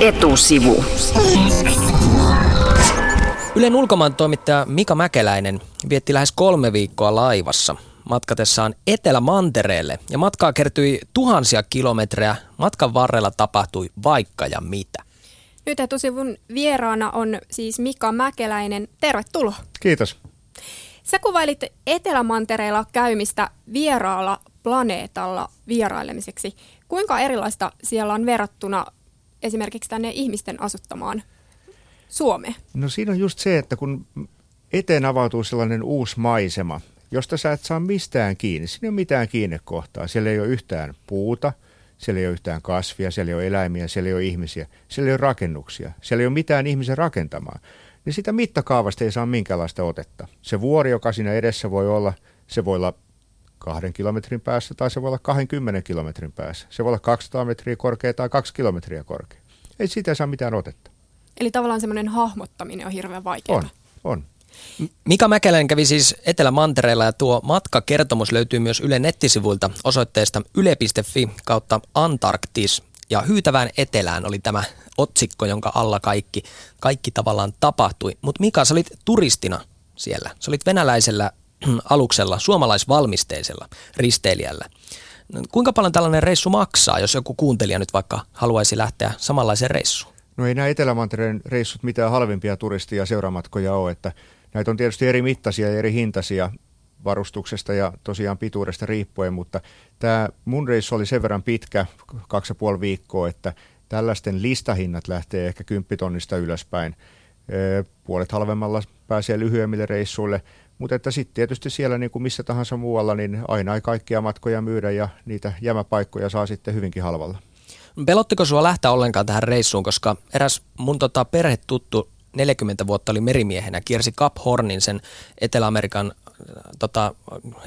Etusivu. Ylen ulkomaan toimittaja Mika Mäkeläinen vietti lähes kolme viikkoa laivassa matkatessaan Etelä-Mantereelle ja matkaa kertyi tuhansia kilometrejä. Matkan varrella tapahtui vaikka ja mitä. Nyt etusivun vieraana on siis Mika Mäkeläinen. Tervetuloa. Kiitos. Sä kuvailit Etelä-Mantereella käymistä vieraalla planeetalla vierailemiseksi. Kuinka erilaista siellä on verrattuna esimerkiksi tänne ihmisten asuttamaan Suomeen? No siinä on just se, että kun eteen avautuu sellainen uusi maisema, josta sä et saa mistään kiinni. Siinä ei ole mitään kiinnekohtaa. Siellä ei ole yhtään puuta, siellä ei ole yhtään kasvia, siellä ei ole eläimiä, siellä ei ole ihmisiä, siellä ei ole rakennuksia, siellä ei ole mitään ihmisen rakentamaa. Niin sitä mittakaavasta ei saa minkäänlaista otetta. Se vuori, joka siinä edessä voi olla, se voi olla kahden kilometrin päässä tai se voi olla 20 kilometrin päässä. Se voi olla 200 metriä korkea tai 2 kilometriä korkea. Ei siitä saa mitään otetta. Eli tavallaan semmoinen hahmottaminen on hirveän vaikeaa. On, on. Mika Mäkeläinen kävi siis Etelä-Mantereella ja tuo matkakertomus löytyy myös Yle nettisivuilta osoitteesta yle.fi kautta Antarktis. Ja Hyytävään etelään oli tämä otsikko, jonka alla kaikki, kaikki tavallaan tapahtui. Mutta Mika, sä olit turistina siellä. Sä olit venäläisellä aluksella, suomalaisvalmisteisella risteilijällä. Kuinka paljon tällainen reissu maksaa, jos joku kuuntelija nyt vaikka haluaisi lähteä samanlaiseen reissuun? No ei nämä Etelämantereen reissut mitään halvimpia turistia ja seuramatkoja ole, että näitä on tietysti eri mittaisia ja eri hintaisia varustuksesta ja tosiaan pituudesta riippuen, mutta tämä mun reissu oli sen verran pitkä, kaksi ja puoli viikkoa, että tällaisten listahinnat lähtee ehkä kymppitonnista ylöspäin. Puolet halvemmalla pääsee lyhyemmille reissuille, mutta että sitten tietysti siellä niin kuin missä tahansa muualla, niin aina ei kaikkia matkoja myydä ja niitä jämäpaikkoja saa sitten hyvinkin halvalla. Pelottiko sinua lähteä ollenkaan tähän reissuun, koska eräs mun tota, perhetuttu 40 vuotta oli merimiehenä, kiersi Cap Hornin sen Etelä-Amerikan tota,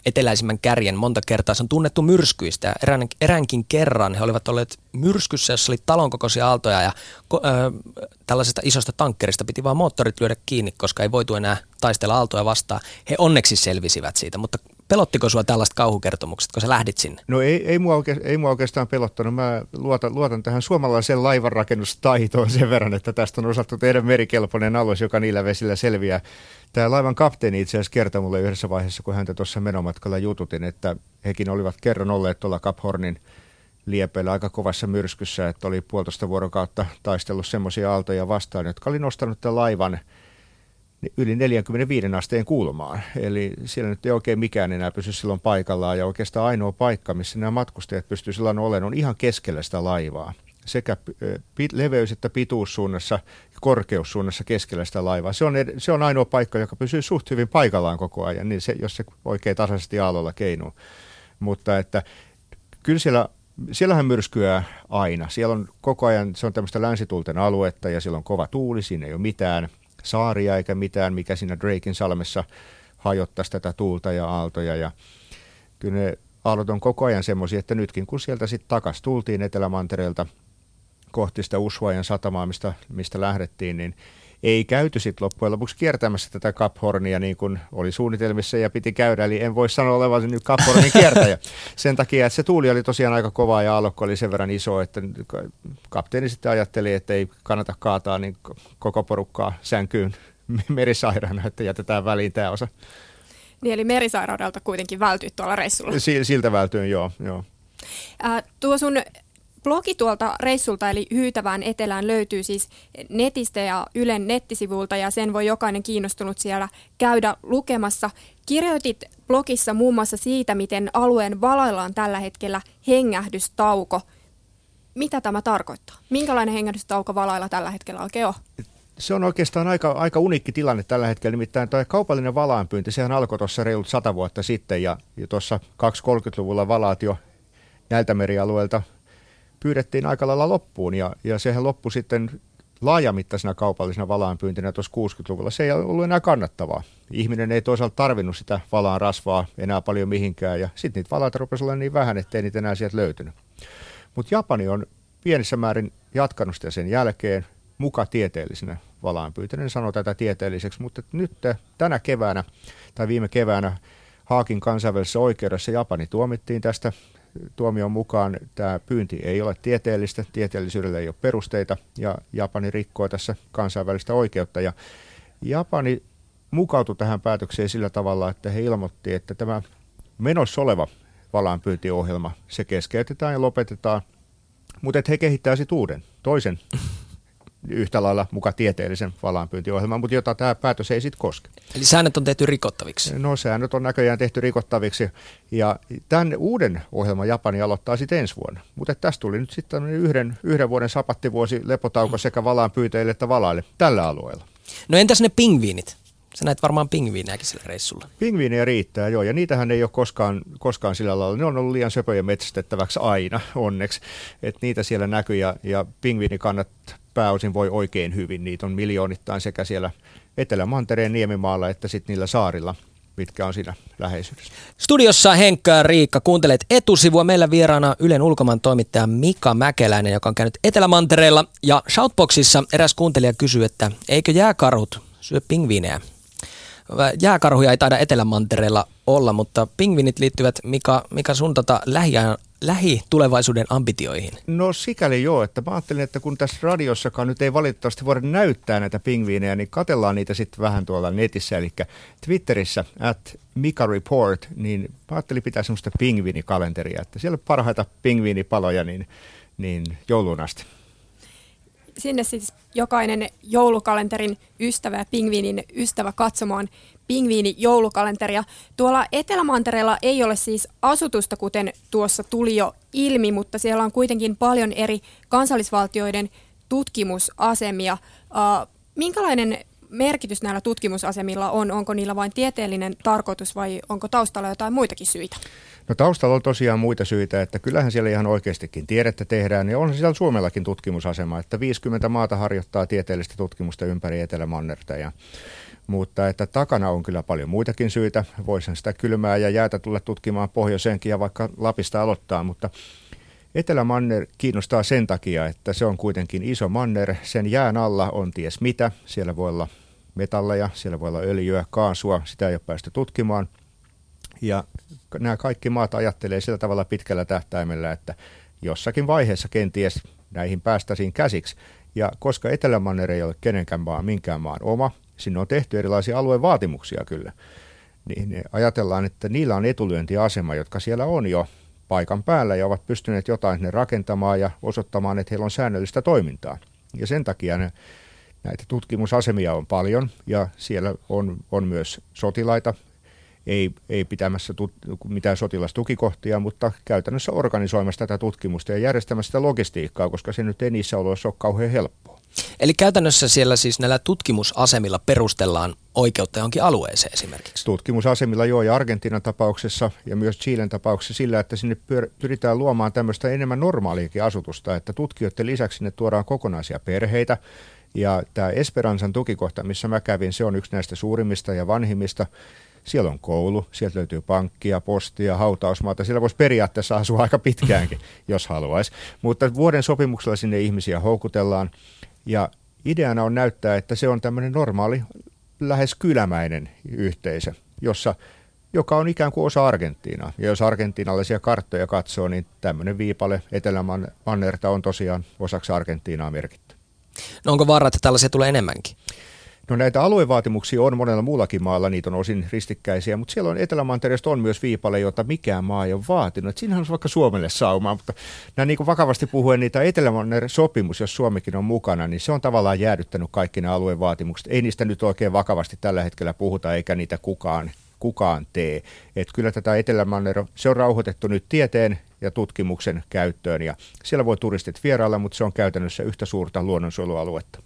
eteläisimmän kärjen monta kertaa. Se on tunnettu myrskyistä erään, eräänkin kerran he olivat olleet myrskyssä, jossa oli talon kokoisia aaltoja ja ko, ö, tällaisesta isosta tankkerista piti vaan moottorit lyödä kiinni, koska ei voitu enää taistella aaltoja vastaan. He onneksi selvisivät siitä, mutta pelottiko sinua tällaiset kauhukertomukset, kun sä lähdit sinne? No ei, ei, mua, oike, ei mua oikeastaan pelottanut. Mä luotan, luotan tähän suomalaiseen laivanrakennustaitoon sen verran, että tästä on osattu tehdä merikelpoinen alus, joka niillä vesillä selviää. Tämä laivan kapteeni itse asiassa kertoi mulle yhdessä vaiheessa, kun häntä tuossa menomatkalla jututin, että hekin olivat kerran olleet tuolla Cap Hornin liepeillä aika kovassa myrskyssä, että oli puolitoista vuorokautta taistellut semmoisia aaltoja vastaan, jotka oli nostanut tämän laivan – yli 45 asteen kulmaan. Eli siellä nyt ei oikein mikään enää pysy silloin paikallaan ja oikeastaan ainoa paikka, missä nämä matkustajat pystyvät silloin olemaan, on ihan keskellä sitä laivaa. Sekä leveys- että pituussuunnassa ja korkeussuunnassa keskellä sitä laivaa. Se on, se on ainoa paikka, joka pysyy suht hyvin paikallaan koko ajan, niin se, jos se oikein tasaisesti aallolla keinuu. Mutta että kyllä siellä Siellähän myrskyää aina. Siellä on koko ajan, se on tämmöistä länsitulten aluetta ja siellä on kova tuuli, siinä ei ole mitään – saaria eikä mitään, mikä siinä Drakein salmessa hajottaisi tätä tuulta ja aaltoja. Ja kyllä ne aallot on koko ajan semmoisia, että nytkin kun sieltä sitten takas tultiin Etelämantereelta kohti sitä Ushuajan satamaa, mistä, mistä lähdettiin, niin ei käyty sitten loppujen lopuksi kiertämässä tätä Cap Hornia niin kuin oli suunnitelmissa ja piti käydä. Eli en voi sanoa olevan nyt Cap Hornin kiertäjä. Sen takia, että se tuuli oli tosiaan aika kova ja aallokko oli sen verran iso, että kapteeni sitten ajatteli, että ei kannata kaataa niin koko porukkaa sänkyyn merisairaana, että jätetään väliin tämä osa. Niin, eli merisairaudelta kuitenkin vältyit tuolla reissulla. Siltä vältyin, joo. joo. Äh, tuo sun Blogi tuolta reissulta eli Hyytävään etelään löytyy siis netistä ja Ylen nettisivulta ja sen voi jokainen kiinnostunut siellä käydä lukemassa. Kirjoitit blogissa muun muassa siitä, miten alueen valaillaan tällä hetkellä hengähdystauko. Mitä tämä tarkoittaa? Minkälainen hengähdystauko valailla tällä hetkellä oikein on? Se on oikeastaan aika, aika unikki tilanne tällä hetkellä, nimittäin tuo kaupallinen valaanpyynti, sehän alkoi tuossa reilut sata vuotta sitten ja, ja tuossa 230-luvulla valaat jo näiltä merialueilta pyydettiin aika lailla loppuun ja, ja sehän loppui sitten laajamittaisena kaupallisena valaanpyyntinä tuossa 60-luvulla. Se ei ollut enää kannattavaa. Ihminen ei toisaalta tarvinnut sitä valaan rasvaa enää paljon mihinkään ja sitten niitä valaita rupesi olla niin vähän, ettei niitä enää sieltä löytynyt. Mutta Japani on pienissä määrin jatkanut sitä sen jälkeen muka tieteellisenä valaanpyyntänä. En sano tätä tieteelliseksi, mutta nyt tänä keväänä tai viime keväänä Haakin kansainvälisessä oikeudessa Japani tuomittiin tästä tuomion mukaan tämä pyynti ei ole tieteellistä, tieteellisyydellä ei ole perusteita ja Japani rikkoo tässä kansainvälistä oikeutta. Ja Japani mukautui tähän päätökseen sillä tavalla, että he ilmoitti, että tämä menossa oleva valaanpyyntiohjelma, se keskeytetään ja lopetetaan, mutta he kehittää sitten uuden, toisen yhtä lailla muka tieteellisen valaanpyyntiohjelman, mutta jota tämä päätös ei sitten koske. Eli säännöt on tehty rikottaviksi? No säännöt on näköjään tehty rikottaviksi ja tämän uuden ohjelman Japani aloittaa sitten ensi vuonna. Mutta tästä tuli nyt sitten yhden, yhden vuoden sapattivuosi lepotauko sekä valaanpyytäjille että valaille tällä alueella. No entäs ne pingviinit? Sä näet varmaan pingviinejäkin sillä reissulla. Pingviinejä riittää, joo, ja niitähän ei ole koskaan, koskaan sillä lailla. Ne on ollut liian söpöjä metsästettäväksi aina, onneksi. että niitä siellä näkyy, ja, ja pingviinikannat pääosin voi oikein hyvin. Niitä on miljoonittain sekä siellä Etelä-Mantereen Niemimaalla että sitten niillä saarilla mitkä on siinä läheisyydessä. Studiossa Henkka ja Riikka, kuuntelet etusivua. Meillä vieraana Ylen ulkomaan toimittaja Mika Mäkeläinen, joka on käynyt Etelä-Mantereella. Ja Shoutboxissa eräs kuuntelija kysyy, että eikö jääkarhut syö pingviinejä? Jääkarhuja ei taida Etelämantereella olla, mutta pingvinit liittyvät, Mika, Mika sun tota lähiajan lähitulevaisuuden ambitioihin? No sikäli joo, että mä ajattelin, että kun tässä radiossakaan nyt ei valitettavasti voida näyttää näitä pingviinejä, niin katellaan niitä sitten vähän tuolla netissä, eli Twitterissä at Mika Report, niin mä ajattelin pitää semmoista pingviinikalenteria, että siellä parhaita pingviinipaloja niin, niin joulun asti sinne siis jokainen joulukalenterin ystävä ja pingviinin ystävä katsomaan pingviini joulukalenteria. Tuolla Etelämantereella ei ole siis asutusta, kuten tuossa tuli jo ilmi, mutta siellä on kuitenkin paljon eri kansallisvaltioiden tutkimusasemia. Minkälainen merkitys näillä tutkimusasemilla on? Onko niillä vain tieteellinen tarkoitus vai onko taustalla jotain muitakin syitä? No taustalla on tosiaan muita syitä, että kyllähän siellä ihan oikeastikin tiedettä tehdään ja on siellä Suomellakin tutkimusasema, että 50 maata harjoittaa tieteellistä tutkimusta ympäri Etelä-Mannerta ja mutta että takana on kyllä paljon muitakin syitä. Voisin sitä kylmää ja jäätä tulla tutkimaan pohjoiseenkin ja vaikka Lapista aloittaa, mutta Etelä-Manner kiinnostaa sen takia, että se on kuitenkin iso manner. Sen jään alla on ties mitä. Siellä voi olla metalleja, siellä voi olla öljyä, kaasua, sitä ei ole päästy tutkimaan. Ja nämä kaikki maat ajattelee sillä tavalla pitkällä tähtäimellä, että jossakin vaiheessa kenties näihin päästäisiin käsiksi. Ja koska Etelä-Manner ei ole kenenkään maan, minkään maan oma, sinne on tehty erilaisia alueen vaatimuksia kyllä, niin ajatellaan, että niillä on etulyöntiasema, jotka siellä on jo paikan päällä ja ovat pystyneet jotain ne rakentamaan ja osoittamaan, että heillä on säännöllistä toimintaa. Ja sen takia ne, näitä tutkimusasemia on paljon ja siellä on, on myös sotilaita, ei, ei pitämässä tut, mitään sotilastukikohtia, mutta käytännössä organisoimassa tätä tutkimusta ja järjestämässä sitä logistiikkaa, koska se nyt ei niissä oloissa ole kauhean helppoa. Eli käytännössä siellä siis näillä tutkimusasemilla perustellaan oikeutta johonkin alueeseen esimerkiksi? Tutkimusasemilla joo, ja Argentiinan tapauksessa ja myös Chilen tapauksessa sillä, että sinne pyritään luomaan tämmöistä enemmän normaaliakin asutusta, että tutkijoiden lisäksi sinne tuodaan kokonaisia perheitä, ja tämä Esperansan tukikohta, missä mä kävin, se on yksi näistä suurimmista ja vanhimmista. Siellä on koulu, sieltä löytyy pankkia, postia, hautausmaata. Siellä voisi periaatteessa asua aika pitkäänkin, jos haluaisi. Mutta vuoden sopimuksella sinne ihmisiä houkutellaan. Ja ideana on näyttää, että se on tämmöinen normaali, lähes kylämäinen yhteisö, jossa, joka on ikään kuin osa Argentiinaa. Ja jos argentiinalaisia karttoja katsoo, niin tämmöinen viipale Etelä-Mannerta on tosiaan osaksi Argentiinaa merkitty. No onko vaara, että tällaisia tulee enemmänkin? No näitä aluevaatimuksia on monella muullakin maalla, niitä on osin ristikkäisiä, mutta siellä on etelä on myös viipale, jota mikään maa ei ole vaatinut. Siinähän on vaikka Suomelle sauma, mutta nämä niin vakavasti puhuen niitä etelä sopimus, jos Suomikin on mukana, niin se on tavallaan jäädyttänyt kaikki nämä aluevaatimukset. Ei niistä nyt oikein vakavasti tällä hetkellä puhuta, eikä niitä kukaan kukaan tee. Et kyllä tätä etelä se on rauhoitettu nyt tieteen ja tutkimuksen käyttöön ja siellä voi turistit vierailla, mutta se on käytännössä yhtä suurta luonnonsuojelualuetta.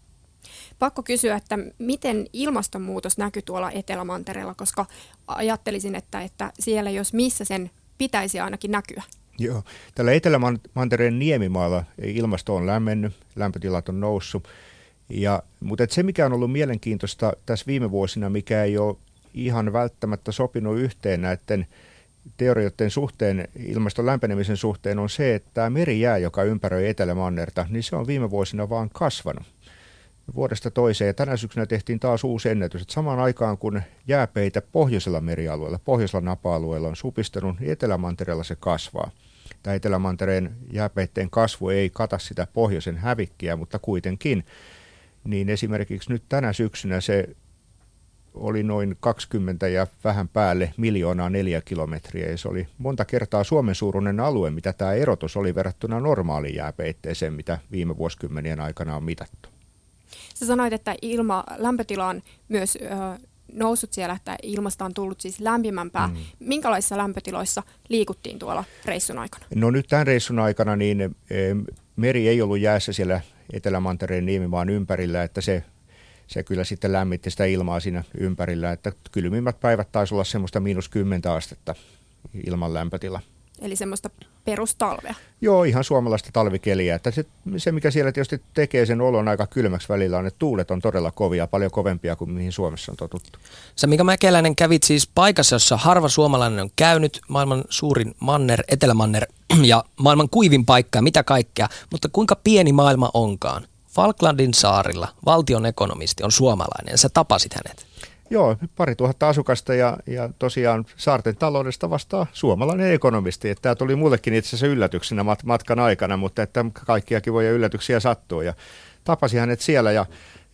Pakko kysyä, että miten ilmastonmuutos näkyy tuolla Etelämantereella, koska ajattelisin, että, että siellä jos missä sen pitäisi ainakin näkyä. Joo, tällä Etelämantereen niemimaalla ilmasto on lämmennyt, lämpötilat on noussut. Ja, mutta se, mikä on ollut mielenkiintoista tässä viime vuosina, mikä ei ole ihan välttämättä sopinut yhteen näiden teorioiden suhteen, ilmaston lämpenemisen suhteen, on se, että tämä merijää, joka ympäröi Etelämannerta, niin se on viime vuosina vaan kasvanut vuodesta toiseen. Ja tänä syksynä tehtiin taas uusi ennätys, että samaan aikaan kun jääpeitä pohjoisella merialueella, pohjoisella napa-alueella on supistanut, niin Etelämantereella se kasvaa. tämä Etelämantereen jääpeitteen kasvu ei kata sitä pohjoisen hävikkiä, mutta kuitenkin, niin esimerkiksi nyt tänä syksynä se oli noin 20 ja vähän päälle miljoonaa neljä kilometriä. Ja se oli monta kertaa Suomen suuruinen alue, mitä tämä erotus oli verrattuna normaaliin jääpeitteeseen, mitä viime vuosikymmenien aikana on mitattu. Sä sanoit, että ilma, lämpötila on myös ö, noussut siellä, että ilmasta on tullut siis lämpimämpää. Mm. Minkälaisissa lämpötiloissa liikuttiin tuolla reissun aikana? No nyt tämän reissun aikana niin e, meri ei ollut jäässä siellä Etelämantereen niemimaan ympärillä, että se se kyllä sitten lämmitti sitä ilmaa siinä ympärillä, että kylmimmät päivät taisi olla semmoista miinus 10 astetta ilman lämpötila. Eli semmoista perustalvea. Joo, ihan suomalaista talvikeliä. Että se, se, mikä siellä tietysti tekee sen olon aika kylmäksi välillä, on, että tuulet on todella kovia, paljon kovempia kuin mihin Suomessa on totuttu. Sä Mika Mäkeläinen kävit siis paikassa, jossa harva suomalainen on käynyt, maailman suurin manner, Etelämanner ja maailman kuivin paikka ja mitä kaikkea, mutta kuinka pieni maailma onkaan. Falklandin saarilla valtion ekonomisti on suomalainen sä tapasit hänet. Joo, pari tuhatta asukasta ja, ja tosiaan saarten taloudesta vastaa suomalainen ekonomisti. Että tämä tuli mullekin itse asiassa yllätyksenä mat- matkan aikana, mutta että kaikkiakin voi yllätyksiä sattua. Ja tapasin hänet siellä ja,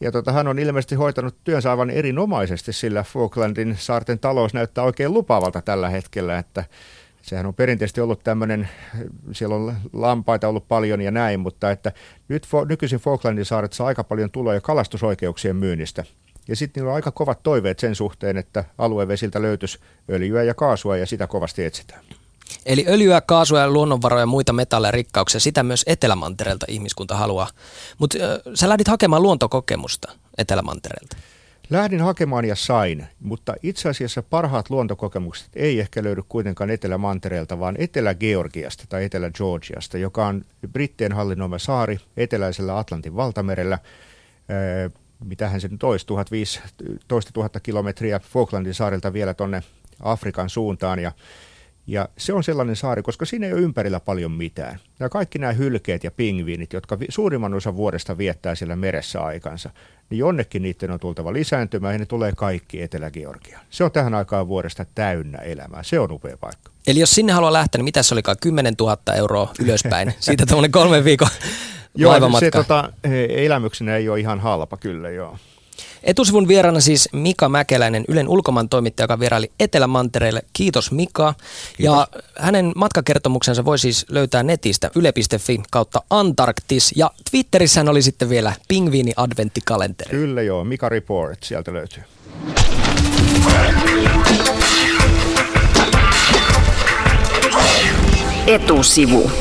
ja tota, hän on ilmeisesti hoitanut työnsä aivan erinomaisesti, sillä Falklandin saarten talous näyttää oikein lupaavalta tällä hetkellä, että sehän on perinteisesti ollut tämmöinen, siellä on lampaita ollut paljon ja näin, mutta että nyt nykyisin Falklandin saaret saa aika paljon tuloja kalastusoikeuksien myynnistä. Ja sitten niillä on aika kovat toiveet sen suhteen, että aluevesiltä löytyisi öljyä ja kaasua ja sitä kovasti etsitään. Eli öljyä, kaasua ja luonnonvaroja ja muita metalleja rikkauksia, sitä myös Etelämantereelta ihmiskunta haluaa. Mutta sä lähdit hakemaan luontokokemusta Etelämantereelta. Lähdin hakemaan ja sain, mutta itse asiassa parhaat luontokokemukset ei ehkä löydy kuitenkaan Etelä-Mantereelta, vaan Etelä-Georgiasta tai Etelä-Georgiasta, joka on Brittien hallinnoima saari eteläisellä Atlantin valtamerellä. Öö, mitähän se nyt olisi, 15 000 kilometriä Falklandin saarelta vielä tuonne Afrikan suuntaan. Ja ja se on sellainen saari, koska siinä ei ole ympärillä paljon mitään. Ja kaikki nämä hylkeet ja pingviinit, jotka suurimman osan vuodesta viettää siellä meressä aikansa, niin jonnekin niiden on tultava lisääntymään ja ne tulee kaikki Etelä-Georgiaan. Se on tähän aikaan vuodesta täynnä elämää. Se on upea paikka. Eli jos sinne haluaa lähteä, niin mitä se olikaan? 10 000 euroa ylöspäin. Siitä tuommoinen kolmen viikon Joo, se tota, elämyksenä ei ole ihan halpa kyllä, joo. Etusivun vieraana siis Mika Mäkeläinen, Ylen ulkomaan toimittaja, joka vieraili Etelämantereelle. Kiitos Mika. Kiitos. Ja hänen matkakertomuksensa voi siis löytää netistä yle.fi kautta Antarktis. Ja Twitterissä oli sitten vielä Pingviini adventtikalenteri. Kyllä joo, Mika Report sieltä löytyy. Etusivu.